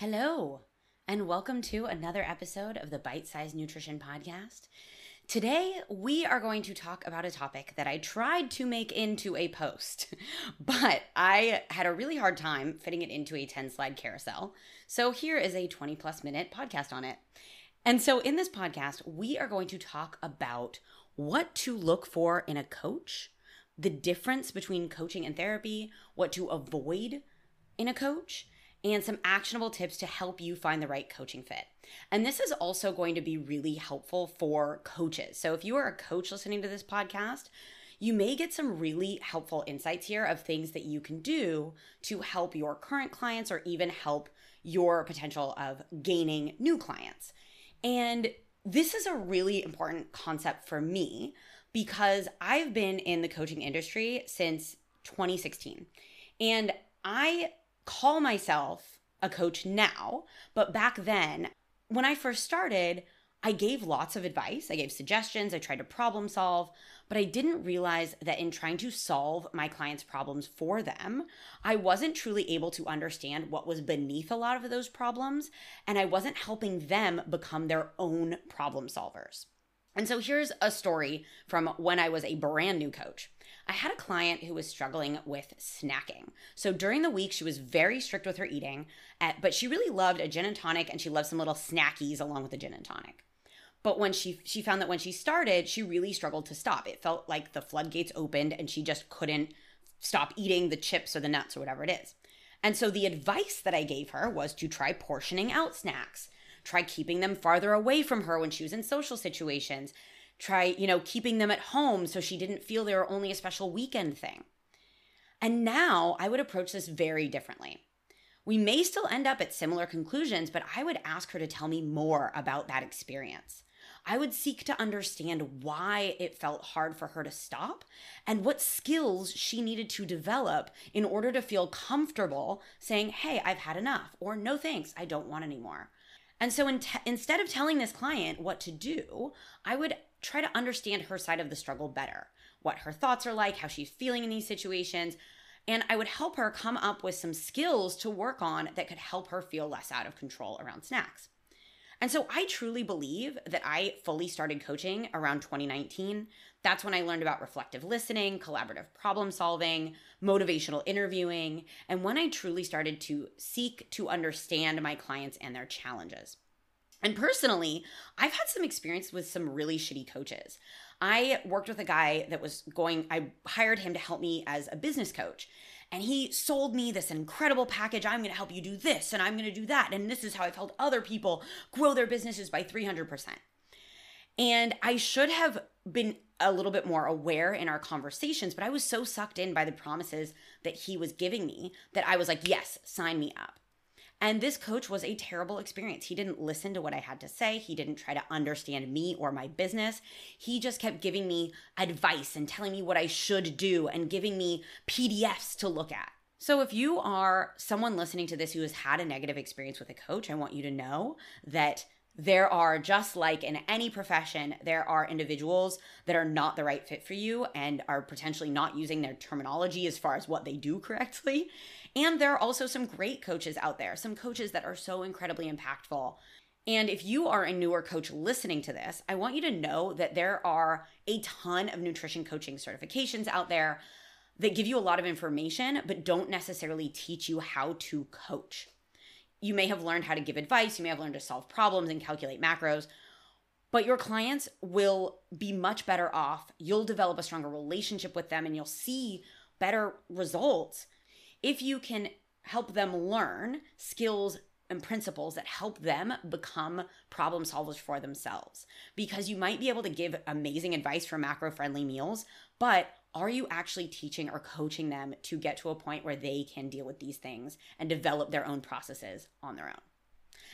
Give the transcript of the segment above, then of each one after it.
Hello, and welcome to another episode of the Bite Size Nutrition Podcast. Today, we are going to talk about a topic that I tried to make into a post, but I had a really hard time fitting it into a 10 slide carousel. So, here is a 20 plus minute podcast on it. And so, in this podcast, we are going to talk about what to look for in a coach, the difference between coaching and therapy, what to avoid in a coach and some actionable tips to help you find the right coaching fit. And this is also going to be really helpful for coaches. So if you are a coach listening to this podcast, you may get some really helpful insights here of things that you can do to help your current clients or even help your potential of gaining new clients. And this is a really important concept for me because I've been in the coaching industry since 2016. And I call myself a coach now, but back then, when I first started, I gave lots of advice. I gave suggestions. I tried to problem solve, but I didn't realize that in trying to solve my clients' problems for them, I wasn't truly able to understand what was beneath a lot of those problems, and I wasn't helping them become their own problem solvers. And so here's a story from when I was a brand new coach. I had a client who was struggling with snacking. So during the week, she was very strict with her eating, eh, but she really loved a gin and tonic and she loved some little snackies along with the gin and tonic. But when she she found that when she started, she really struggled to stop. It felt like the floodgates opened and she just couldn't stop eating the chips or the nuts or whatever it is. And so the advice that I gave her was to try portioning out snacks. Try keeping them farther away from her when she was in social situations try, you know, keeping them at home so she didn't feel they were only a special weekend thing. And now I would approach this very differently. We may still end up at similar conclusions, but I would ask her to tell me more about that experience. I would seek to understand why it felt hard for her to stop and what skills she needed to develop in order to feel comfortable saying, Hey, I've had enough, or No thanks, I don't want anymore. And so in te- instead of telling this client what to do, I would try to understand her side of the struggle better, what her thoughts are like, how she's feeling in these situations. And I would help her come up with some skills to work on that could help her feel less out of control around snacks. And so I truly believe that I fully started coaching around 2019. That's when I learned about reflective listening, collaborative problem solving, motivational interviewing, and when I truly started to seek to understand my clients and their challenges. And personally, I've had some experience with some really shitty coaches. I worked with a guy that was going, I hired him to help me as a business coach. And he sold me this incredible package. I'm going to help you do this and I'm going to do that. And this is how I've helped other people grow their businesses by 300%. And I should have been a little bit more aware in our conversations, but I was so sucked in by the promises that he was giving me that I was like, yes, sign me up. And this coach was a terrible experience. He didn't listen to what I had to say. He didn't try to understand me or my business. He just kept giving me advice and telling me what I should do and giving me PDFs to look at. So, if you are someone listening to this who has had a negative experience with a coach, I want you to know that there are just like in any profession there are individuals that are not the right fit for you and are potentially not using their terminology as far as what they do correctly and there are also some great coaches out there, some coaches that are so incredibly impactful. And if you are a newer coach listening to this, I want you to know that there are a ton of nutrition coaching certifications out there that give you a lot of information, but don't necessarily teach you how to coach. You may have learned how to give advice, you may have learned to solve problems and calculate macros, but your clients will be much better off. You'll develop a stronger relationship with them and you'll see better results if you can help them learn skills and principles that help them become problem solvers for themselves. Because you might be able to give amazing advice for macro friendly meals, but are you actually teaching or coaching them to get to a point where they can deal with these things and develop their own processes on their own?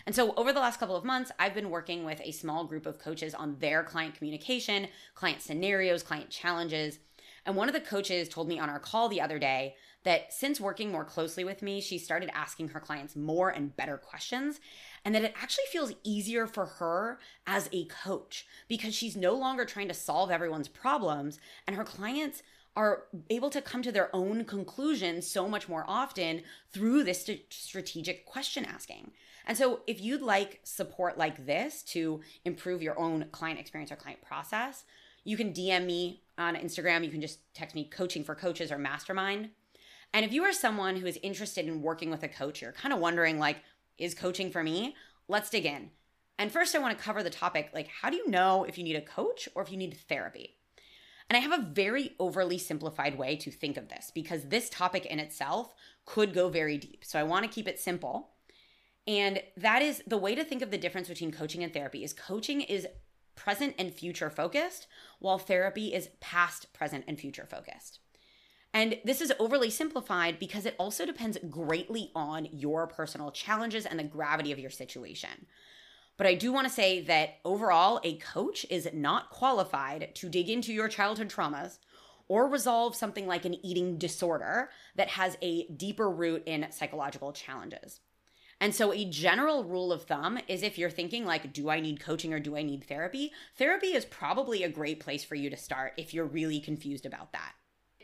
And so, over the last couple of months, I've been working with a small group of coaches on their client communication, client scenarios, client challenges. And one of the coaches told me on our call the other day that since working more closely with me, she started asking her clients more and better questions, and that it actually feels easier for her as a coach because she's no longer trying to solve everyone's problems, and her clients are able to come to their own conclusions so much more often through this st- strategic question asking. And so, if you'd like support like this to improve your own client experience or client process, you can DM me on Instagram. You can just text me coaching for coaches or mastermind. And if you are someone who is interested in working with a coach, you're kind of wondering, like, is coaching for me? Let's dig in. And first, I want to cover the topic like, how do you know if you need a coach or if you need therapy? And I have a very overly simplified way to think of this because this topic in itself could go very deep. So I want to keep it simple. And that is the way to think of the difference between coaching and therapy is coaching is present and future focused, while therapy is past, present, and future focused. And this is overly simplified because it also depends greatly on your personal challenges and the gravity of your situation. But I do want to say that overall, a coach is not qualified to dig into your childhood traumas or resolve something like an eating disorder that has a deeper root in psychological challenges. And so, a general rule of thumb is if you're thinking, like, do I need coaching or do I need therapy? Therapy is probably a great place for you to start if you're really confused about that.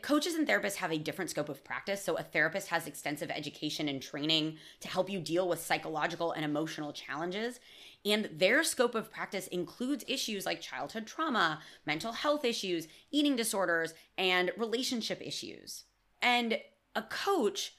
Coaches and therapists have a different scope of practice. So, a therapist has extensive education and training to help you deal with psychological and emotional challenges. And their scope of practice includes issues like childhood trauma, mental health issues, eating disorders, and relationship issues. And a coach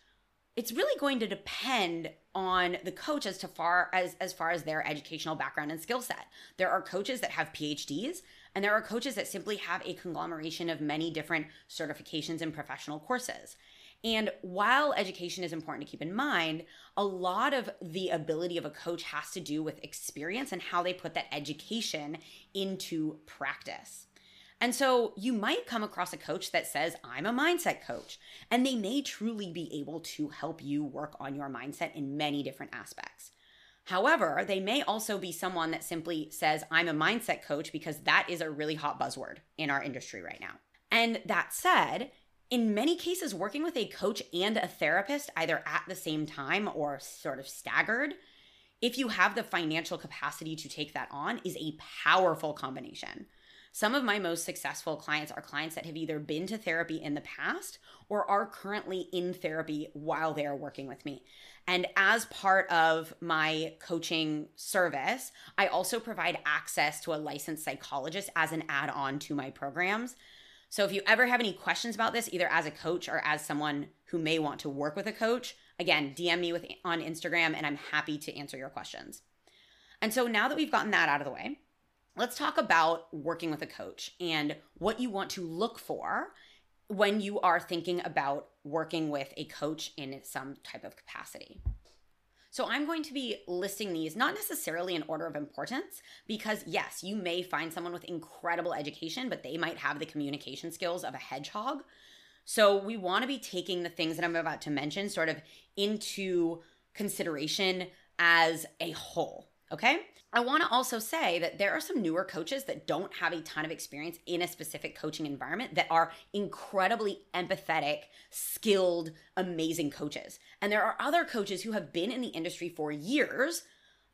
it's really going to depend on the coach as to far as as far as their educational background and skill set. There are coaches that have PhDs and there are coaches that simply have a conglomeration of many different certifications and professional courses. And while education is important to keep in mind, a lot of the ability of a coach has to do with experience and how they put that education into practice. And so you might come across a coach that says, I'm a mindset coach. And they may truly be able to help you work on your mindset in many different aspects. However, they may also be someone that simply says, I'm a mindset coach because that is a really hot buzzword in our industry right now. And that said, in many cases, working with a coach and a therapist, either at the same time or sort of staggered, if you have the financial capacity to take that on, is a powerful combination. Some of my most successful clients are clients that have either been to therapy in the past or are currently in therapy while they are working with me. And as part of my coaching service, I also provide access to a licensed psychologist as an add on to my programs. So if you ever have any questions about this, either as a coach or as someone who may want to work with a coach, again, DM me with on Instagram and I'm happy to answer your questions. And so now that we've gotten that out of the way, let's talk about working with a coach and what you want to look for when you are thinking about working with a coach in some type of capacity. So, I'm going to be listing these not necessarily in order of importance because, yes, you may find someone with incredible education, but they might have the communication skills of a hedgehog. So, we want to be taking the things that I'm about to mention sort of into consideration as a whole. Okay. I want to also say that there are some newer coaches that don't have a ton of experience in a specific coaching environment that are incredibly empathetic, skilled, amazing coaches. And there are other coaches who have been in the industry for years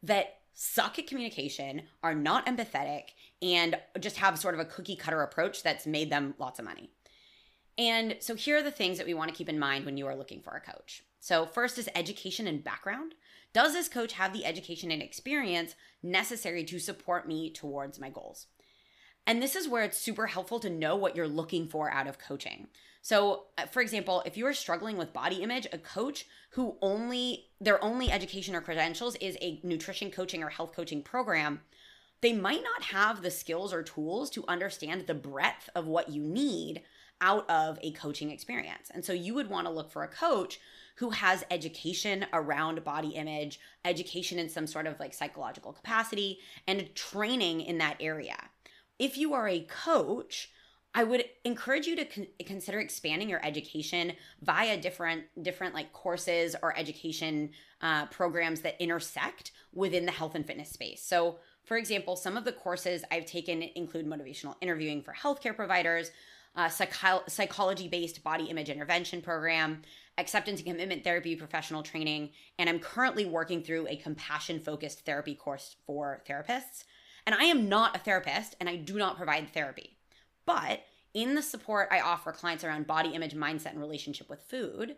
that suck at communication, are not empathetic, and just have sort of a cookie cutter approach that's made them lots of money. And so here are the things that we want to keep in mind when you are looking for a coach. So, first is education and background. Does this coach have the education and experience necessary to support me towards my goals? And this is where it's super helpful to know what you're looking for out of coaching. So, uh, for example, if you are struggling with body image, a coach who only their only education or credentials is a nutrition coaching or health coaching program, they might not have the skills or tools to understand the breadth of what you need out of a coaching experience. And so you would want to look for a coach who has education around body image, education in some sort of like psychological capacity, and training in that area. If you are a coach, I would encourage you to con- consider expanding your education via different different like courses or education uh, programs that intersect within the health and fitness space. So, for example, some of the courses I've taken include motivational interviewing for healthcare providers, uh, psycho- psychology based body image intervention program, acceptance and commitment therapy professional training, and I'm currently working through a compassion focused therapy course for therapists. And I am not a therapist and I do not provide therapy. But in the support I offer clients around body image, mindset, and relationship with food,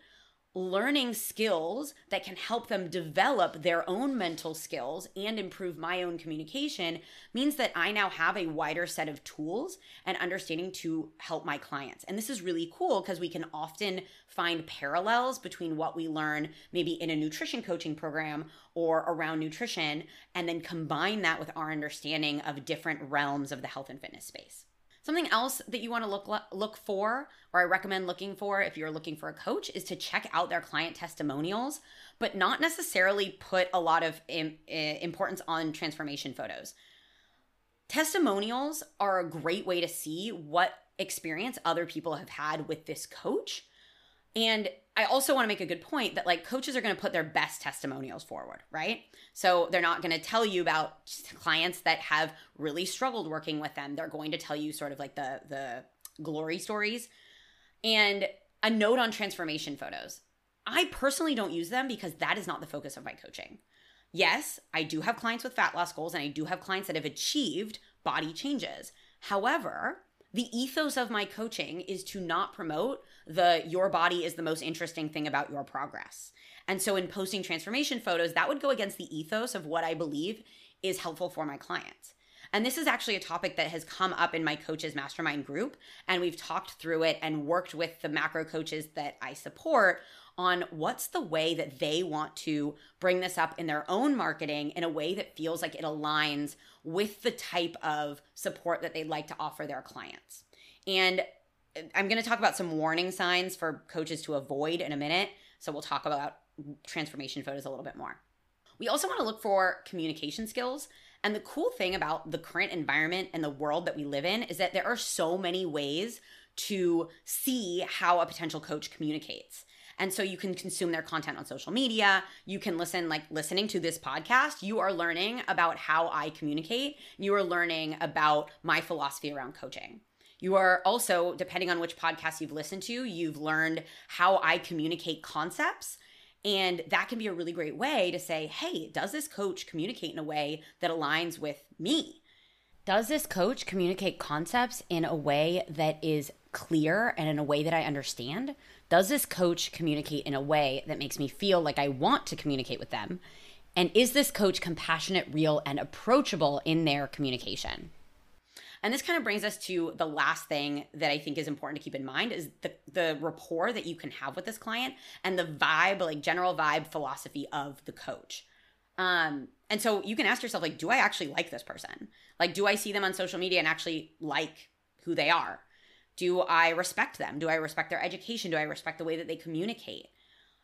learning skills that can help them develop their own mental skills and improve my own communication means that I now have a wider set of tools and understanding to help my clients. And this is really cool because we can often find parallels between what we learn maybe in a nutrition coaching program or around nutrition and then combine that with our understanding of different realms of the health and fitness space. Something else that you want to look look for, or I recommend looking for if you're looking for a coach, is to check out their client testimonials, but not necessarily put a lot of importance on transformation photos. Testimonials are a great way to see what experience other people have had with this coach and I also want to make a good point that like coaches are going to put their best testimonials forward, right? So they're not going to tell you about clients that have really struggled working with them. They're going to tell you sort of like the the glory stories. And a note on transformation photos. I personally don't use them because that is not the focus of my coaching. Yes, I do have clients with fat loss goals and I do have clients that have achieved body changes. However, the ethos of my coaching is to not promote the your body is the most interesting thing about your progress. And so in posting transformation photos, that would go against the ethos of what I believe is helpful for my clients. And this is actually a topic that has come up in my coaches mastermind group. And we've talked through it and worked with the macro coaches that I support on what's the way that they want to bring this up in their own marketing in a way that feels like it aligns with the type of support that they'd like to offer their clients. And I'm going to talk about some warning signs for coaches to avoid in a minute. So we'll talk about transformation photos a little bit more. We also want to look for communication skills. And the cool thing about the current environment and the world that we live in is that there are so many ways to see how a potential coach communicates. And so you can consume their content on social media. You can listen, like listening to this podcast, you are learning about how I communicate. You are learning about my philosophy around coaching. You are also, depending on which podcast you've listened to, you've learned how I communicate concepts. And that can be a really great way to say, hey, does this coach communicate in a way that aligns with me? Does this coach communicate concepts in a way that is clear and in a way that I understand? Does this coach communicate in a way that makes me feel like I want to communicate with them? And is this coach compassionate, real, and approachable in their communication? And this kind of brings us to the last thing that I think is important to keep in mind is the the rapport that you can have with this client and the vibe, like general vibe philosophy of the coach. Um, and so you can ask yourself, like, do I actually like this person? Like, do I see them on social media and actually like who they are? Do I respect them? Do I respect their education? Do I respect the way that they communicate?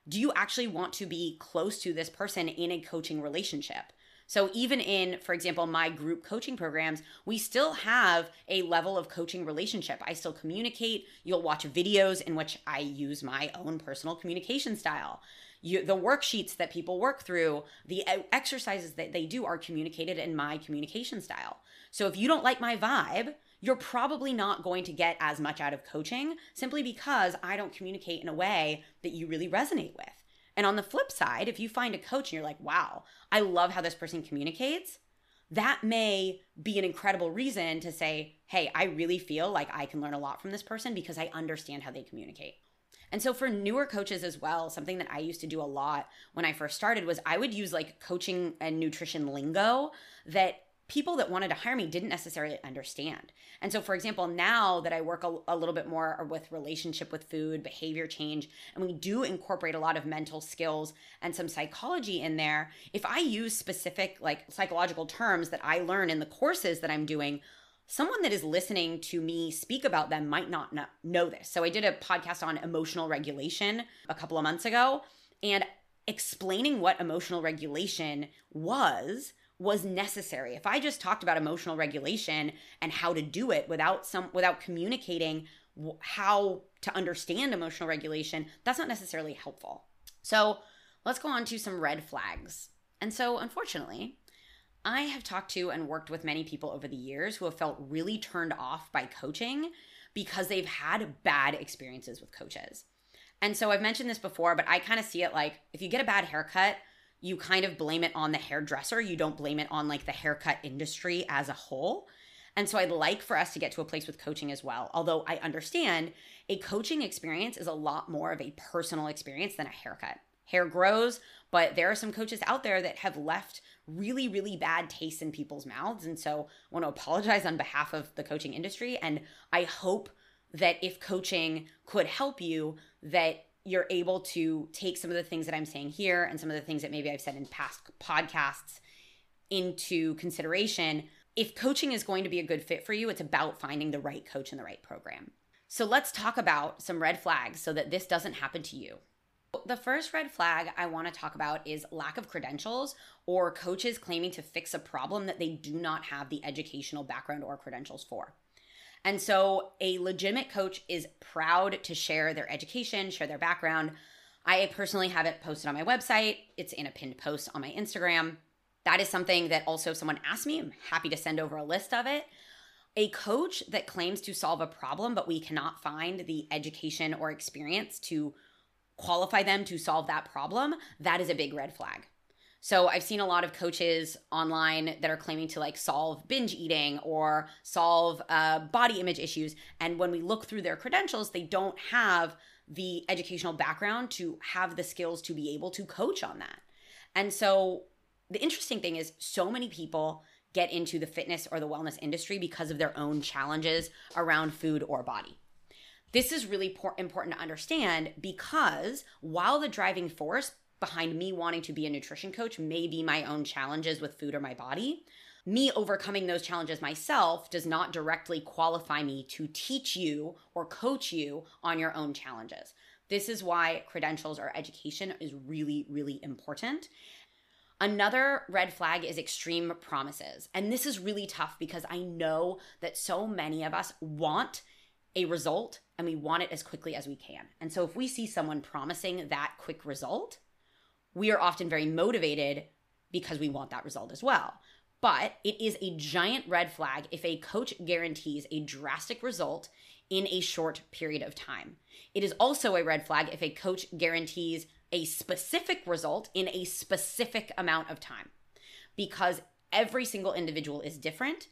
Do you actually want to be close to this person in a coaching relationship? So, even in, for example, my group coaching programs, we still have a level of coaching relationship. I still communicate. You'll watch videos in which I use my own personal communication style. You, the worksheets that people work through, the exercises that they do are communicated in my communication style. So, if you don't like my vibe, you're probably not going to get as much out of coaching simply because I don't communicate in a way that you really resonate with. And on the flip side, if you find a coach and you're like, wow, I love how this person communicates, that may be an incredible reason to say, hey, I really feel like I can learn a lot from this person because I understand how they communicate. And so for newer coaches as well, something that I used to do a lot when I first started was I would use like coaching and nutrition lingo that people that wanted to hire me didn't necessarily understand. And so, for example, now that I work a, a, little bit more with relationship with food, behavior change, and we do incorporate a lot of mental skills and some psychology in there, if I use specific like psychological terms that I learn in the courses that I'm doing, someone that is listening to me speak about them might not know this. So, I did a podcast on emotional regulation a couple of months ago, and explaining what emotional regulation was was necessary. If I just talked about emotional regulation and how to do it without some without communicating how to understand emotional regulation, that's not necessarily helpful. So, let's go on to some red flags. And so, unfortunately, I have talked to and worked with many people over the years who have felt really turned off by coaching because they've had bad experiences with coaches. And so I've mentioned this before, but I kind of see it like if you get a bad haircut, you kind of blame it on the hairdresser. You don't blame it on like the haircut industry as a whole. And so I'd like for us to get to a place with coaching as well. Although I understand a coaching experience is a lot more of a personal experience than a haircut. Hair grows, but there are some coaches out there that have left really, really bad taste in people's mouths. And so I want to apologize on behalf of the coaching industry. And I hope that if coaching could help you, that you're able to take some of the things that I'm saying here and some of the things that maybe I've said in past podcasts into consideration. If coaching is going to be a good fit for you, it's about finding the right coach and the right program. So let's talk about some red flags so that this doesn't happen to you. The first red flag I want to talk about is lack of credentials or coaches claiming to fix a problem that they do not have the educational background or credentials for. And so a legitimate coach is proud to share their education, share their background. I personally have it posted on my website, it's in a pinned post on my Instagram. That is something that also if someone asked me. I'm happy to send over a list of it. A coach that claims to solve a problem, but we cannot find the education or experience to qualify them to solve that problem, that is a big red flag. So I've seen a lot of coaches online that are claiming to like solve binge eating or solve uh, body image issues. And when we look through their credentials, they don't have the educational background to have the skills to be able to coach on that. And so the interesting thing is, so many people get into the fitness or the wellness industry because of their own challenges around food or body. This is really important to understand because while the driving force behind me wanting to be a nutrition coach may be my own challenges with food or my body. Me overcoming those challenges myself does not directly qualify me to teach you or coach you on your own challenges. This is why credentials or education is really, really important. Another red flag is extreme promises. And this is really tough because I know that so many of us want a result and we want it as quickly as we can. And so if we see someone promising that quick result, we are often very motivated because we want that result as well. But it is a giant red flag if a coach guarantees a drastic result in a short period of time. It is also a red flag if a coach guarantees a specific result in a specific amount of time because every single individual is different.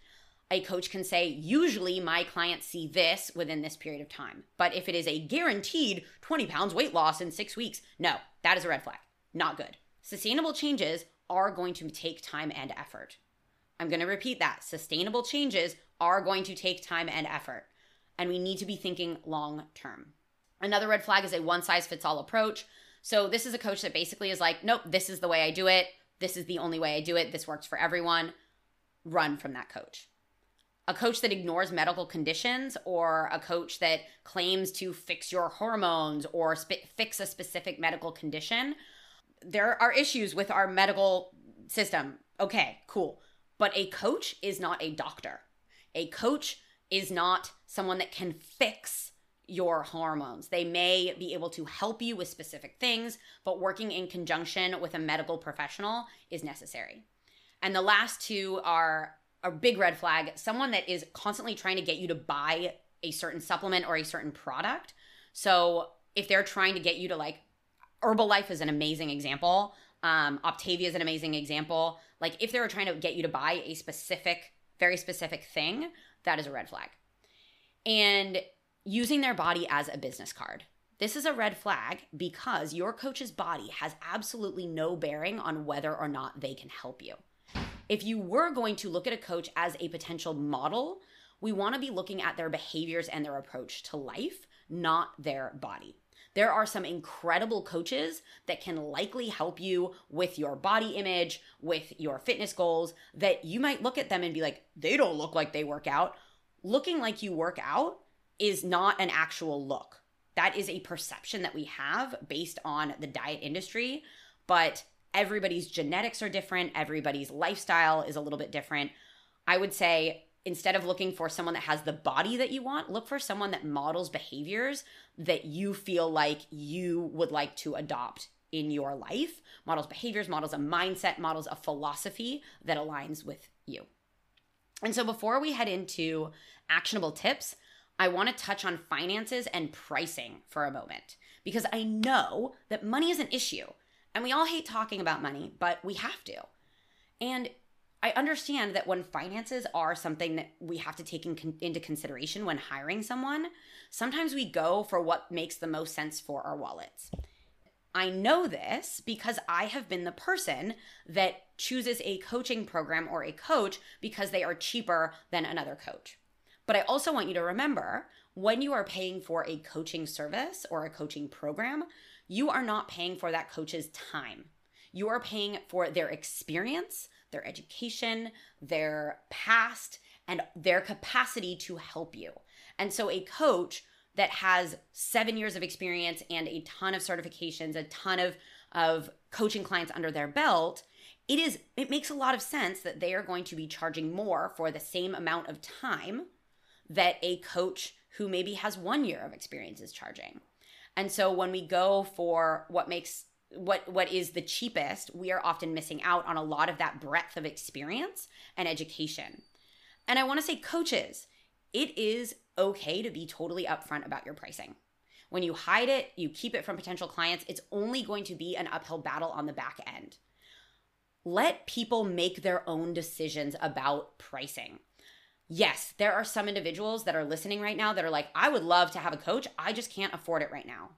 A coach can say, usually my clients see this within this period of time. But if it is a guaranteed 20 pounds weight loss in six weeks, no, that is a red flag not good. Sustainable changes are going to take time and effort. I'm going to repeat that. Sustainable changes are going to take time and effort, and we need to be thinking long term. Another red flag is a one size fits all approach. So, this is a coach that basically is like, nope, this is the way I do it. This is the only way I do it. This works for everyone. Run from that coach. A coach that ignores medical conditions or a coach that claims to fix your hormones or sp- fix a specific medical condition there are issues with our medical system. Okay, cool. But a coach is not a doctor. A coach is not someone that can fix your hormones. They may be able to help you with specific things, but working in conjunction with a medical professional is necessary. And the last two are a big red flag someone that is constantly trying to get you to buy a certain supplement or a certain product. So if they're trying to get you to like Herbalife is an amazing example. Um, Optavia is an amazing example. Like if they were trying to get you to buy a specific, very specific thing, that is a red flag. And using their body as a business card. This is a red flag because your coach's body has absolutely no bearing on whether or not they can help you. If you were going to look at a coach as a potential model, we want to be looking at their behaviors and their approach to life, not their body. There are some incredible coaches that can likely help you with your body image, with your fitness goals, that you might look at them and be like, they don't look like they work out. Looking like you work out is not an actual look. That is a perception that we have based on the diet industry, but everybody's genetics are different, everybody's lifestyle is a little bit different. I would say instead of looking for someone that has the body that you want, look for someone that models behaviors that you feel like you would like to adopt in your life. Models behaviors, models a mindset, models a philosophy that aligns with you. And so before we head into actionable tips, I want to touch on finances and pricing for a moment because I know that money is an issue and we all hate talking about money, but we have to. And I understand that when finances are something that we have to take in con- into consideration when hiring someone, sometimes we go for what makes the most sense for our wallets. I know this because I have been the person that chooses a coaching program or a coach because they are cheaper than another coach. But I also want you to remember when you are paying for a coaching service or a coaching program, you are not paying for that coach's time. You are paying for their experience, their education, their past, and their capacity to help you. And so a coach that has seven years of experience and a ton of certifications, a ton of, of coaching clients under their belt, it is it makes a lot of sense that they are going to be charging more for the same amount of time that a coach who maybe has one year of experience is charging. And so when we go for what makes what what is the cheapest, we are often missing out on a lot of that breadth of experience and education. And I want to say coaches, it is okay to be totally upfront about your pricing. When you hide it, you keep it from potential clients, it's only going to be an uphill battle on the back end. Let people make their own decisions about pricing. Yes, there are some individuals that are listening right now that are like, I would love to have a coach. I just can't afford it right now.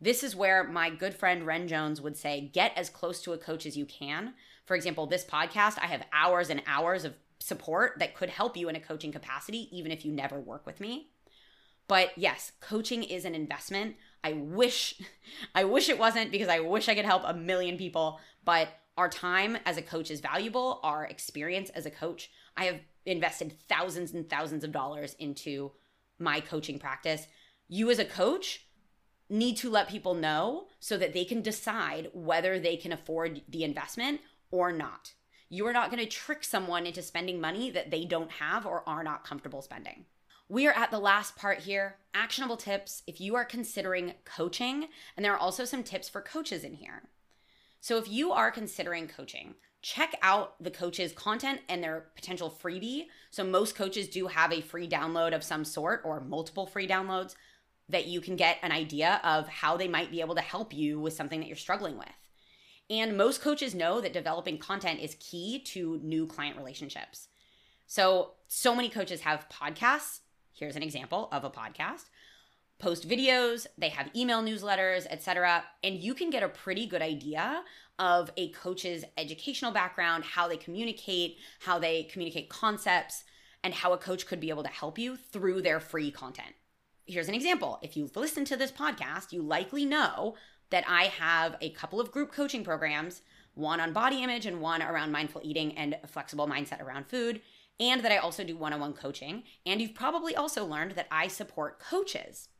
This is where my good friend Ren Jones would say, get as close to a coach as you can. For example, this podcast, I have hours and hours of support that could help you in a coaching capacity, even if you never work with me. But yes, coaching is an investment. I wish, I wish it wasn't because I wish I could help a million people. But our time as a coach is valuable. Our experience as a coach, I have invested thousands and thousands of dollars into my coaching practice. You as a coach need to let people know so that they can decide whether they can afford the investment or not. You are not going to trick someone into spending money that they don't have or are not comfortable spending. We are at the last part here actionable tips if you are considering coaching, and there are also some tips for coaches in here. So, if you are considering coaching, check out the coach's content and their potential freebie. So, most coaches do have a free download of some sort or multiple free downloads that you can get an idea of how they might be able to help you with something that you're struggling with. And most coaches know that developing content is key to new client relationships. So, so many coaches have podcasts. Here's an example of a podcast. Post videos, they have email newsletters, etc. And you can get a pretty good idea of a coach's educational background, how they communicate, how they communicate concepts, and how a coach could be able to help you through their free content here's an example. If you've listened to this podcast, you likely know that I have a couple of group coaching programs, one on body image and one around mindful eating and flexible mindset around food, and that I also do one on one coaching. And you've probably also learned that I support coaches.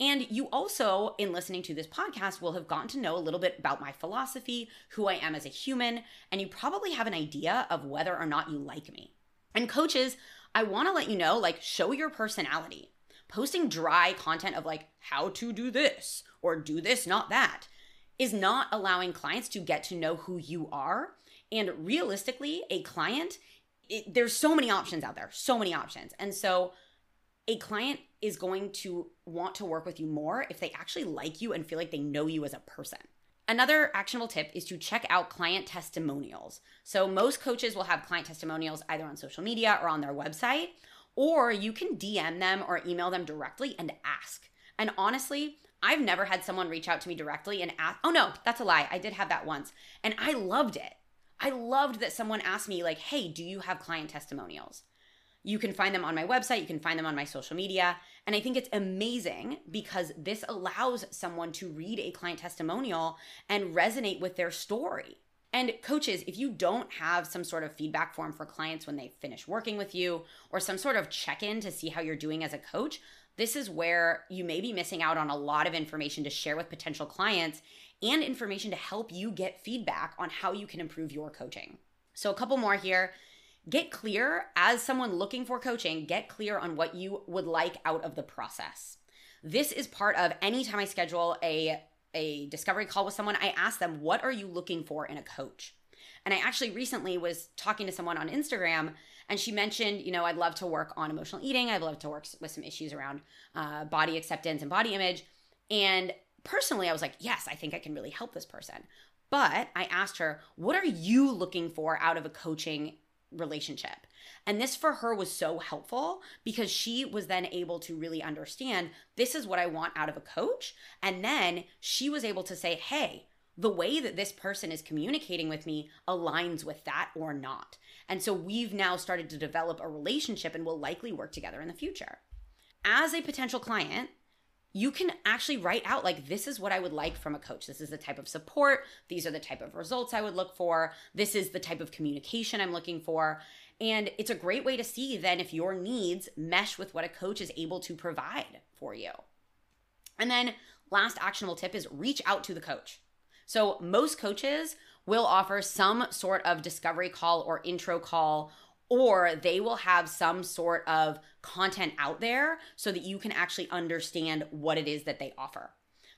And you also, in listening to this podcast, will have gotten to know a little bit about my philosophy, who I am as a human, and you probably have an idea of whether or not you like me. And coaches, I wanna let you know like, show your personality posting dry content of like how to do this or do this, not that, is not allowing clients to get to know who you are. And realistically, a client, it, there's so many options out there, so many options. And so a client is going to want to work with you more if they actually like you and feel like they know you as a person. Another actionable tip is to check out client testimonials. So, most coaches will have client testimonials either on social media or on their website or you can DM them or email them directly and ask. And honestly, I've never had someone reach out to me directly and ask, oh no, that's a lie. I did have that once. And I loved it. I loved that someone asked me, like, hey, do you have client testimonials? You can find them on my website, you can find them on my social media. And I think it's amazing because this allows someone to read a client testimonial and resonate with their story. And coaches, if you don't have some sort of feedback form for clients when they finish working with you or some sort of check in to see how you're doing as a coach, this is where you may be missing out on a lot of information to share with potential clients and information to help you get feedback on how you can improve your coaching. So, a couple more here. Get clear as someone looking for coaching, get clear on what you would like out of the process. This is part of anytime I schedule a a discovery call with someone, I ask them, What are you looking for in a coach? And I actually recently was talking to someone on Instagram and she mentioned, you know, I'd love to work on emotional eating. I'd love to work with some issues around uh, body acceptance and body image. And personally, I was like, yes, I think I can really help this person. But I asked her, what are you looking for out of a coaching relationship. And this for her was so helpful because she was then able to really understand this is what I want out of a coach. And then she was able to say, hey, the way that this person is communicating with me aligns with that or not. And so we've now started to develop a relationship and will likely work together in the future. As a potential client, you can actually write out like this is what I would like from a coach. This is the type of support, these are the type of results I would look for, this is the type of communication I'm looking for. And it's a great way to see then if your needs mesh with what a coach is able to provide for you. And then last actionable tip is reach out to the coach. So most coaches will offer some sort of discovery call or intro call or they will have some sort of content out there so that you can actually understand what it is that they offer.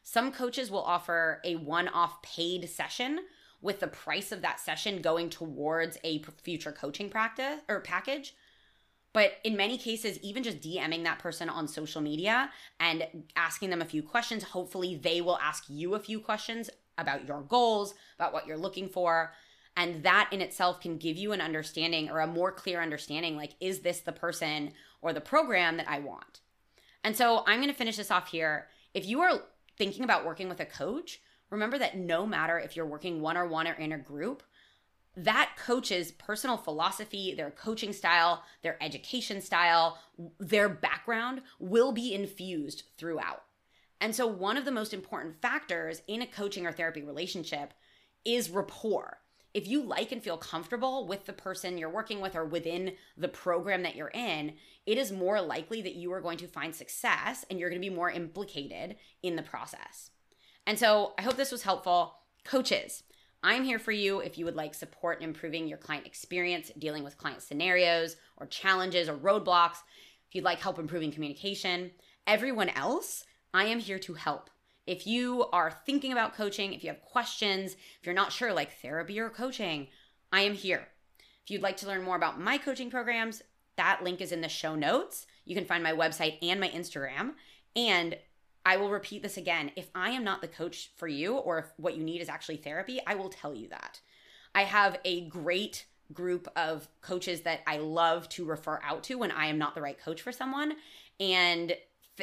Some coaches will offer a one off paid session with the price of that session going towards a future coaching practice or package. But in many cases, even just DMing that person on social media and asking them a few questions, hopefully they will ask you a few questions about your goals, about what you're looking for. And that in itself can give you an understanding or a more clear understanding like, is this the person or the program that I want? And so I'm going to finish this off here. If you are thinking about working with a coach, remember that no matter if you're working one on one or in a group, that coach's personal philosophy, their coaching style, their education style, their background will be infused throughout. And so, one of the most important factors in a coaching or therapy relationship is rapport. If you like and feel comfortable with the person you're working with or within the program that you're in, it is more likely that you are going to find success and you're going to be more implicated in the process. And so, I hope this was helpful. Coaches, I'm here for you if you would like support in improving your client experience, dealing with client scenarios or challenges or roadblocks. If you'd like help improving communication, everyone else I am here to help. If you are thinking about coaching, if you have questions, if you're not sure, like therapy or coaching, I am here. If you'd like to learn more about my coaching programs, that link is in the show notes. You can find my website and my Instagram. And I will repeat this again. If I am not the coach for you, or if what you need is actually therapy, I will tell you that. I have a great group of coaches that I love to refer out to when I am not the right coach for someone. And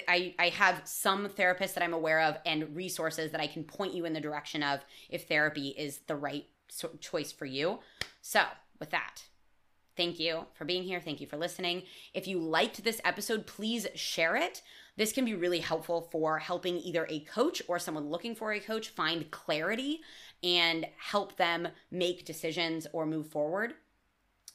I, I have some therapists that I'm aware of and resources that I can point you in the direction of if therapy is the right so- choice for you. So, with that, thank you for being here. Thank you for listening. If you liked this episode, please share it. This can be really helpful for helping either a coach or someone looking for a coach find clarity and help them make decisions or move forward.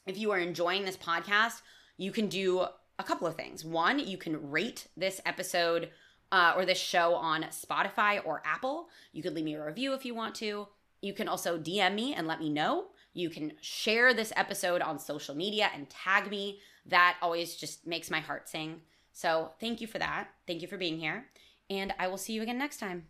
If you are enjoying this podcast, you can do a couple of things. One, you can rate this episode uh, or this show on Spotify or Apple. You could leave me a review if you want to. You can also DM me and let me know. You can share this episode on social media and tag me. That always just makes my heart sing. So, thank you for that. Thank you for being here. And I will see you again next time.